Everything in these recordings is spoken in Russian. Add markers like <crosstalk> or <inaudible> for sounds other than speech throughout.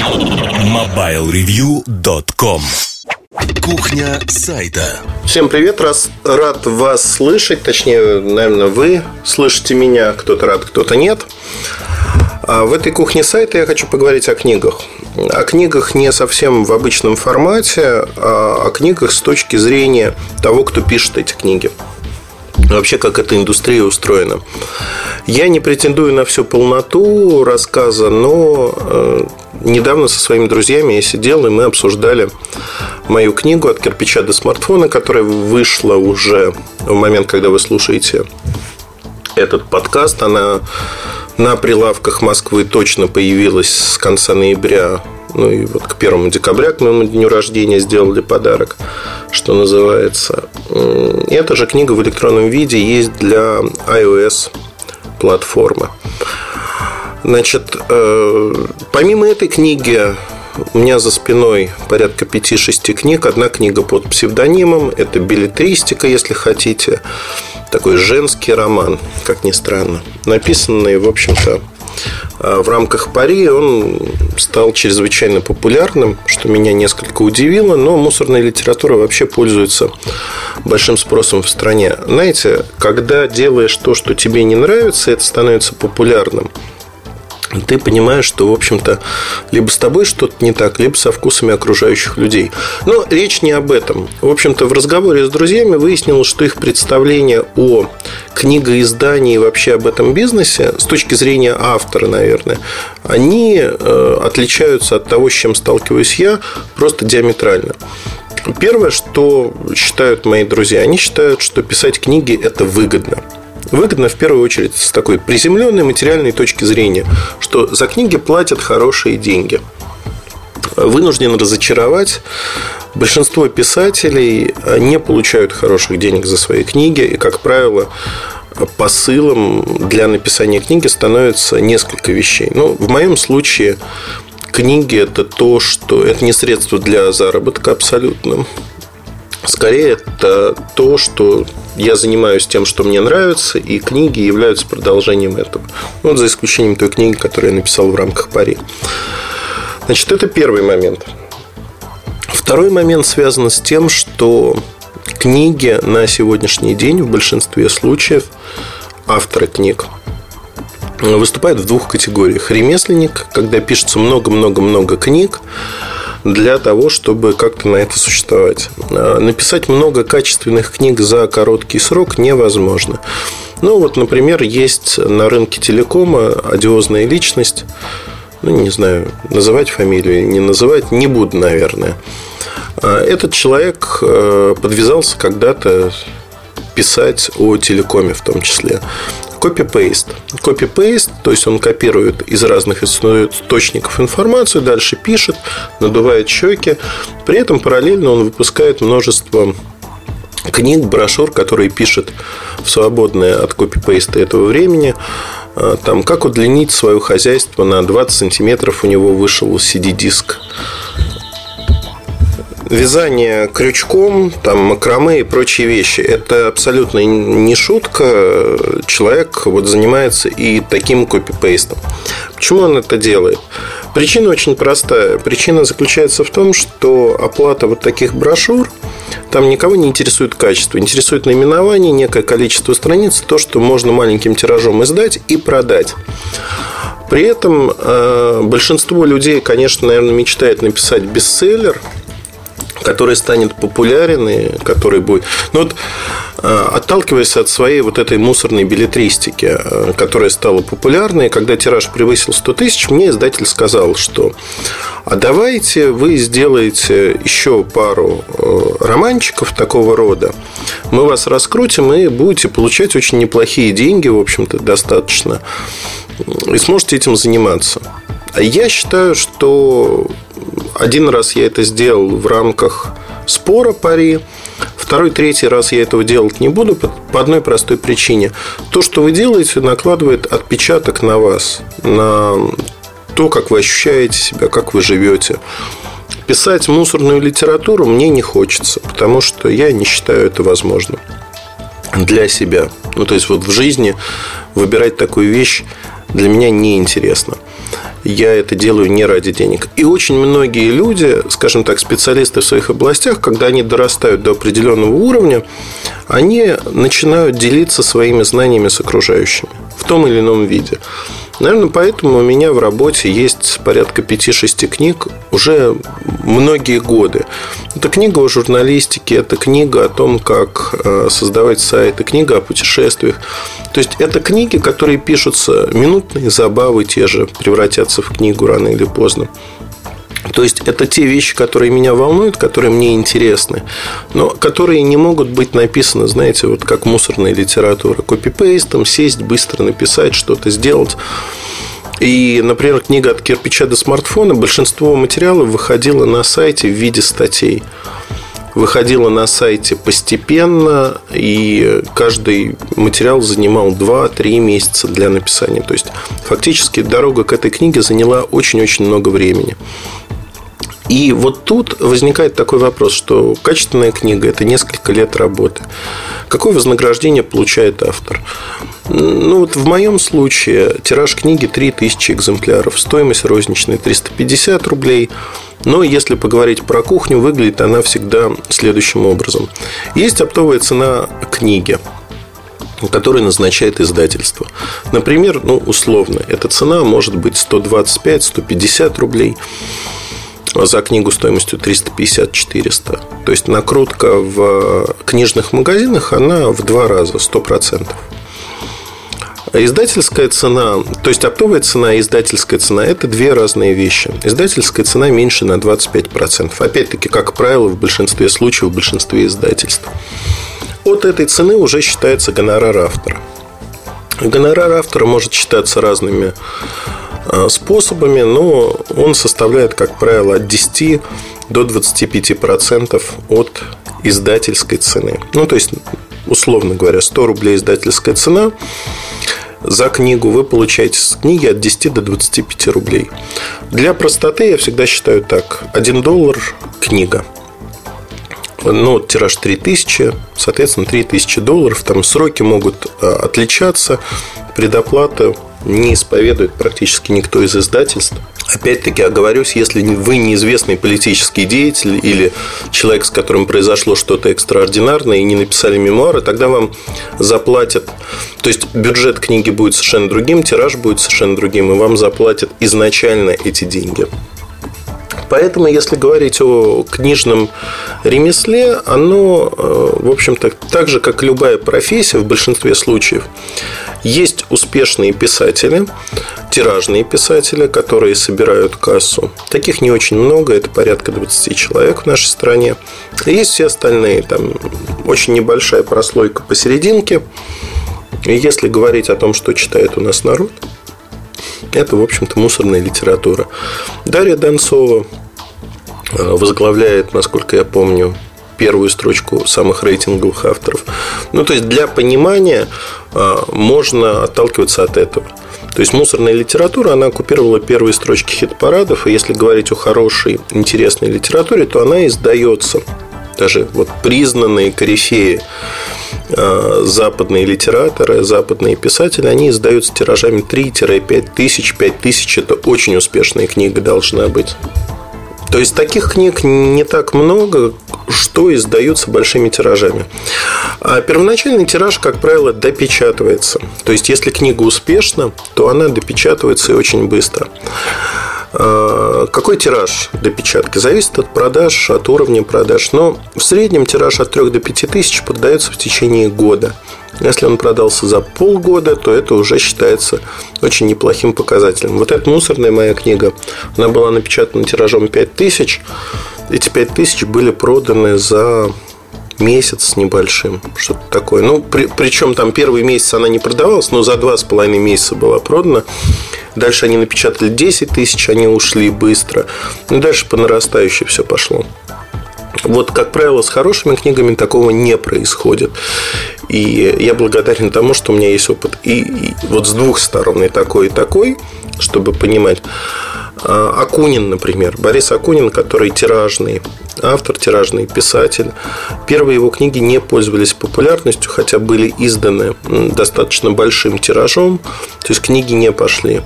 MobileReview.com Кухня сайта. Всем привет, раз, рад вас слышать Точнее, наверное, вы слышите меня Кто-то рад, кто-то нет. А В этой кухне сайта я хочу поговорить о книгах. О книгах не совсем в обычном формате А о книгах с точки зрения того, кто пишет эти книги. Вообще как эта индустрия устроена. Я не претендую на всю полноту рассказа, но э, недавно со своими друзьями я сидел, и мы обсуждали мою книгу «От кирпича до смартфона», которая вышла уже в момент, когда вы слушаете этот подкаст. Она на прилавках Москвы точно появилась с конца ноября ну и вот к первому декабря, к моему дню рождения, сделали подарок, что называется. Эта же книга в электронном виде есть для iOS платформы. Значит, э, помимо этой книги у меня за спиной порядка 5-6 книг. Одна книга под псевдонимом. Это билетристика, если хотите. Такой женский роман, как ни странно. Написанный, в общем-то, в рамках пари он стал чрезвычайно популярным, что меня несколько удивило, но мусорная литература вообще пользуется большим спросом в стране. Знаете, когда делаешь то, что тебе не нравится, это становится популярным ты понимаешь, что, в общем-то, либо с тобой что-то не так, либо со вкусами окружающих людей. Но речь не об этом. В общем-то, в разговоре с друзьями выяснилось, что их представление о книгоиздании и вообще об этом бизнесе, с точки зрения автора, наверное, они э, отличаются от того, с чем сталкиваюсь я, просто диаметрально. Первое, что считают мои друзья, они считают, что писать книги – это выгодно выгодно в первую очередь с такой приземленной материальной точки зрения, что за книги платят хорошие деньги. Вынужден разочаровать. Большинство писателей не получают хороших денег за свои книги, и, как правило, посылом для написания книги становится несколько вещей. Ну, в моем случае книги это то, что это не средство для заработка абсолютно. Скорее, это то, что я занимаюсь тем, что мне нравится, и книги являются продолжением этого. Вот за исключением той книги, которую я написал в рамках пари. Значит, это первый момент. Второй момент связан с тем, что книги на сегодняшний день в большинстве случаев авторы книг выступают в двух категориях. Ремесленник, когда пишется много-много-много книг, для того, чтобы как-то на это существовать. А, написать много качественных книг за короткий срок невозможно. Ну, вот, например, есть на рынке телекома одиозная личность, ну, не знаю, называть фамилию, не называть, не буду, наверное. А, этот человек э, подвязался когда-то писать о телекоме в том числе. Копи-пейст. Копи-пейст, то есть он копирует из разных источников информацию, дальше пишет, надувает щеки. При этом параллельно он выпускает множество книг, брошюр, которые пишет в свободное от копипейста этого времени. А, там, как удлинить свое хозяйство на 20 сантиметров у него вышел CD-диск вязание крючком, там, макраме и прочие вещи. Это абсолютно не шутка. Человек вот занимается и таким копипейстом. Почему он это делает? Причина очень простая. Причина заключается в том, что оплата вот таких брошюр, там никого не интересует качество. Интересует наименование, некое количество страниц, то, что можно маленьким тиражом издать и продать. При этом э, большинство людей, конечно, наверное, мечтает написать бестселлер – который станет популярен и который будет... Ну вот, э, отталкиваясь от своей вот этой мусорной билетристики, э, которая стала популярной, когда тираж превысил 100 тысяч, мне издатель сказал, что а давайте вы сделаете еще пару э, романчиков такого рода, мы вас раскрутим и будете получать очень неплохие деньги, в общем-то, достаточно, и сможете этим заниматься. Я считаю, что один раз я это сделал в рамках спора пари. Второй, третий раз я этого делать не буду по одной простой причине. То, что вы делаете, накладывает отпечаток на вас, на то, как вы ощущаете себя, как вы живете. Писать мусорную литературу мне не хочется, потому что я не считаю это возможным для себя. Ну, то есть, вот в жизни выбирать такую вещь для меня неинтересно. Я это делаю не ради денег. И очень многие люди, скажем так, специалисты в своих областях, когда они дорастают до определенного уровня, они начинают делиться своими знаниями с окружающими в том или ином виде. Наверное, поэтому у меня в работе есть порядка 5-6 книг уже многие годы. Это книга о журналистике, это книга о том, как э, создавать сайты, книга о путешествиях. То есть, это книги, которые пишутся минутные забавы те же, превратятся в книгу рано или поздно. То есть это те вещи, которые меня волнуют, которые мне интересны, но которые не могут быть написаны, знаете, вот как мусорная литература. Копипейстом, сесть, быстро написать, что-то сделать. И, например, книга «От кирпича до смартфона» большинство материалов выходило на сайте в виде статей. Выходило на сайте постепенно, и каждый материал занимал 2-3 месяца для написания. То есть, фактически, дорога к этой книге заняла очень-очень много времени. И вот тут возникает такой вопрос, что качественная книга – это несколько лет работы. Какое вознаграждение получает автор? Ну, вот в моем случае тираж книги 3000 экземпляров, стоимость розничная 350 рублей. Но если поговорить про кухню, выглядит она всегда следующим образом. Есть оптовая цена книги который назначает издательство. Например, ну, условно, эта цена может быть 125-150 рублей за книгу стоимостью 350-400. То есть накрутка в книжных магазинах, она в два раза, 100%. Издательская цена, то есть оптовая цена и издательская цена – это две разные вещи. Издательская цена меньше на 25%. Опять-таки, как правило, в большинстве случаев, в большинстве издательств. От этой цены уже считается гонорар автора. Гонорар автора может считаться разными Э, способами, но он составляет, как правило, от 10 до 25% от издательской цены. Ну, то есть, условно говоря, 100 рублей издательская цена, за книгу вы получаете с книги от 10 до 25 рублей. Для простоты я всегда считаю так. 1 доллар – книга. Ну, тираж 3000, соответственно, 3000 долларов. Там сроки могут э, отличаться. Предоплата не исповедует практически никто из издательств. Опять-таки оговорюсь, если вы неизвестный политический деятель или человек, с которым произошло что-то экстраординарное и не написали мемуары, тогда вам заплатят. То есть бюджет книги будет совершенно другим, тираж будет совершенно другим, и вам заплатят изначально эти деньги. Поэтому, если говорить о книжном ремесле, оно, э, в общем-то, так же, как любая профессия в большинстве случаев, есть успешные писатели, тиражные писатели, которые собирают кассу. Таких не очень много, это порядка 20 человек в нашей стране. И есть все остальные, там очень небольшая прослойка посерединке. И если говорить о том, что читает у нас народ, это, в общем-то, мусорная литература. Дарья Донцова э, возглавляет, насколько я помню, первую строчку самых рейтинговых авторов. Ну, то есть, для понимания а, можно отталкиваться от этого. То есть мусорная литература, она оккупировала первые строчки хит-парадов, и если говорить о хорошей, интересной литературе, то она издается. Даже вот признанные корифеи а, западные литераторы, западные писатели, они издаются тиражами 3-5 тысяч. 5 тысяч – это очень успешная книга должна быть. То есть таких книг не так много, что издаются большими тиражами. А первоначальный тираж, как правило, допечатывается. То есть, если книга успешна, то она допечатывается и очень быстро. А, какой тираж допечатки? Зависит от продаж, от уровня продаж. Но в среднем тираж от 3 до 5 тысяч продается в течение года. Если он продался за полгода, то это уже считается очень неплохим показателем. Вот эта мусорная моя книга, она была напечатана тиражом 5000. Эти 5000 были проданы за месяц с небольшим, что-то такое. Ну, при, причем там первый месяц она не продавалась, но за два с половиной месяца была продана. Дальше они напечатали 10 тысяч, они ушли быстро. Ну, и дальше по нарастающей все пошло. Вот, как правило, с хорошими книгами такого не происходит. И я благодарен тому, что у меня есть опыт и, и вот с двух сторон, и такой, и такой, чтобы понимать. А, Акунин, например, Борис Акунин, который тиражный автор, тиражный писатель. Первые его книги не пользовались популярностью, хотя были изданы достаточно большим тиражом, то есть книги не пошли.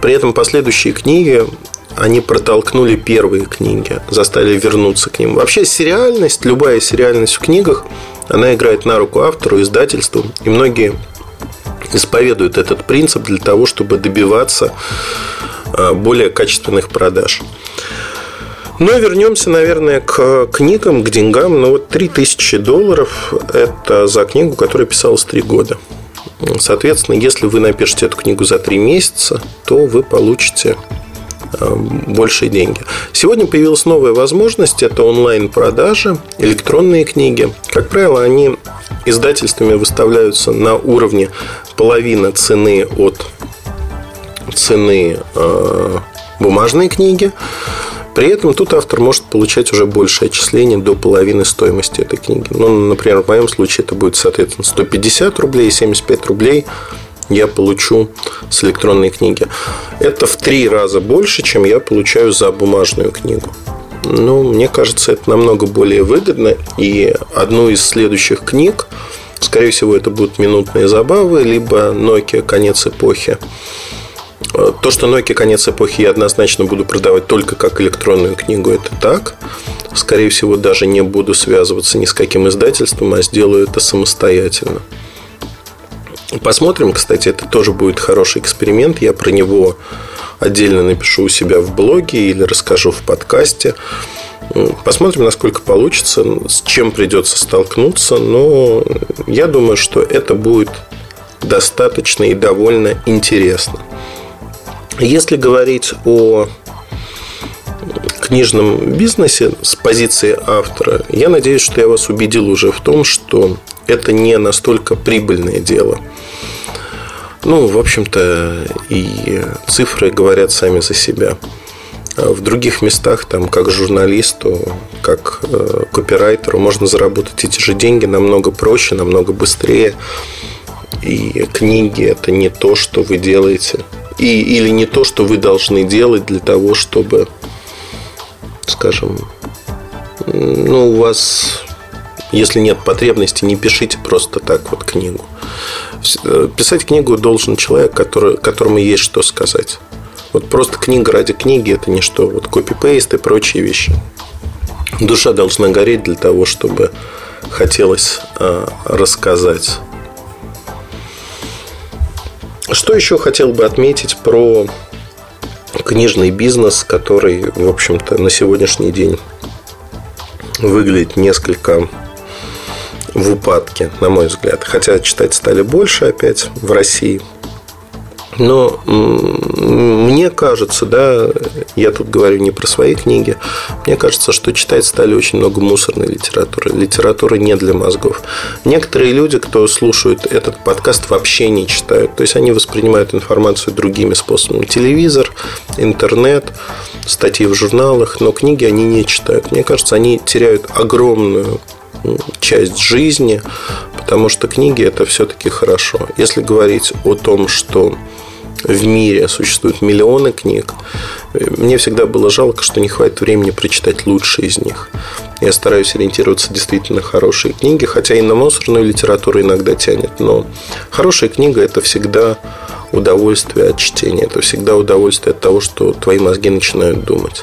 При этом последующие книги они протолкнули первые книги, заставили вернуться к ним. Вообще сериальность, любая сериальность в книгах, она играет на руку автору, издательству. И многие исповедуют этот принцип для того, чтобы добиваться а, более качественных продаж. Но вернемся, наверное, к книгам, к деньгам. Ну, вот 3000 долларов – это за книгу, которая писалась 3 года. Соответственно, если вы напишете эту книгу за 3 месяца, то вы получите Э, большие деньги. Сегодня появилась новая возможность, это онлайн-продажи, электронные книги. Как правило, они издательствами выставляются на уровне половины цены от цены э, бумажной книги. При этом тут автор может получать уже большее отчисление до половины стоимости этой книги. Ну, например, в моем случае это будет, соответственно, 150 рублей, 75 рублей я получу с электронной книги. Это в три раза больше, чем я получаю за бумажную книгу. Ну, мне кажется, это намного более выгодно. И одну из следующих книг, скорее всего, это будут минутные забавы, либо Nokia конец эпохи. То, что Nokia конец эпохи я однозначно буду продавать только как электронную книгу, это так. Скорее всего, даже не буду связываться ни с каким издательством, а сделаю это самостоятельно. Посмотрим, кстати, это тоже будет хороший эксперимент. Я про него отдельно напишу у себя в блоге или расскажу в подкасте. Посмотрим, насколько получится, с чем придется столкнуться. Но я думаю, что это будет достаточно и довольно интересно. Если говорить о книжном бизнесе с позиции автора, я надеюсь, что я вас убедил уже в том, что это не настолько прибыльное дело. Ну, в общем-то, и цифры говорят сами за себя. А в других местах, там, как журналисту, как э, копирайтеру, можно заработать эти же деньги намного проще, намного быстрее. И книги это не то, что вы делаете. И, или не то, что вы должны делать для того, чтобы, скажем, ну, у вас если нет потребности, не пишите просто так вот книгу. Э, писать книгу должен человек, который, которому есть что сказать. Вот просто книга ради книги это не что. Вот копипейст и прочие вещи. Душа должна гореть для того, чтобы хотелось э, рассказать. Что еще хотел бы отметить про книжный бизнес, который, в общем-то, на сегодняшний день выглядит несколько в упадке, на мой взгляд. Хотя читать стали больше опять в России. Но мне кажется, да, я тут говорю не про свои книги, мне кажется, что читать стали очень много мусорной литературы. Литературы не для мозгов. Некоторые люди, кто слушают этот подкаст, вообще не читают. То есть они воспринимают информацию другими способами. Телевизор, интернет, статьи в журналах, но книги они не читают. Мне кажется, они теряют огромную часть жизни, потому что книги это все-таки хорошо. Если говорить о том, что в мире существуют миллионы книг, мне всегда было жалко, что не хватит времени прочитать лучшие из них. Я стараюсь ориентироваться действительно хорошие книги, хотя и на мусорную литературу иногда тянет, но хорошая книга – это всегда удовольствие от чтения, это всегда удовольствие от того, что твои мозги начинают думать.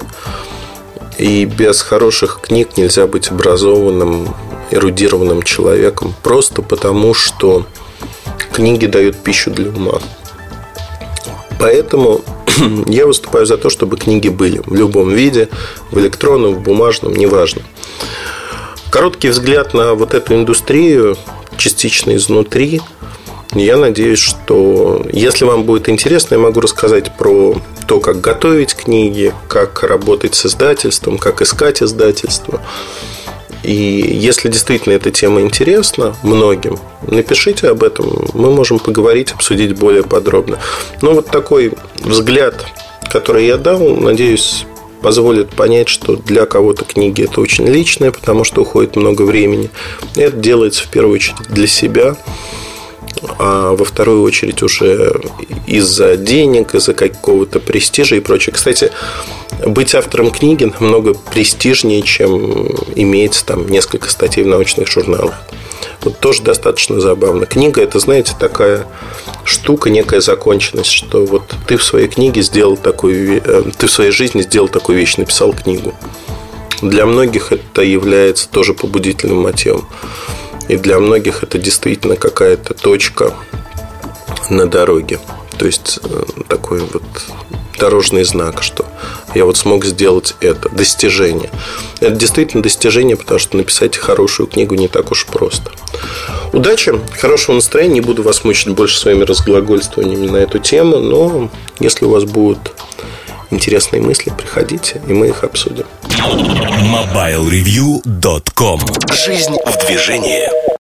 И без хороших книг нельзя быть образованным, эрудированным человеком, просто потому что книги дают пищу для ума. Поэтому <clears throat> я выступаю за то, чтобы книги были в любом виде, в электронном, в бумажном, неважно. Короткий взгляд на вот эту индустрию, частично изнутри. Я надеюсь, что если вам будет интересно, я могу рассказать про то, как готовить книги, как работать с издательством, как искать издательство. И если действительно эта тема интересна многим, напишите об этом, мы можем поговорить, обсудить более подробно. Но вот такой взгляд, который я дал, надеюсь, позволит понять, что для кого-то книги это очень личное, потому что уходит много времени. Это делается в первую очередь для себя а во вторую очередь уже из-за денег, из-за какого-то престижа и прочее. Кстати, быть автором книги намного престижнее, чем иметь там несколько статей в научных журналах. Вот тоже достаточно забавно. Книга это, знаете, такая штука, некая законченность, что вот ты в своей книге сделал такую, э, ты в своей жизни сделал такую вещь, написал книгу. Для многих это является тоже побудительным мотивом. И для многих это действительно какая-то точка на дороге. То есть э, такой вот дорожный знак, что я вот смог сделать это. Достижение. Это действительно достижение, потому что написать хорошую книгу не так уж просто. Удачи, хорошего настроения. Не буду вас мучить больше своими разглагольствованиями на эту тему, но если у вас будут интересные мысли, приходите, и мы их обсудим. MobileReview.com Жизнь в движении.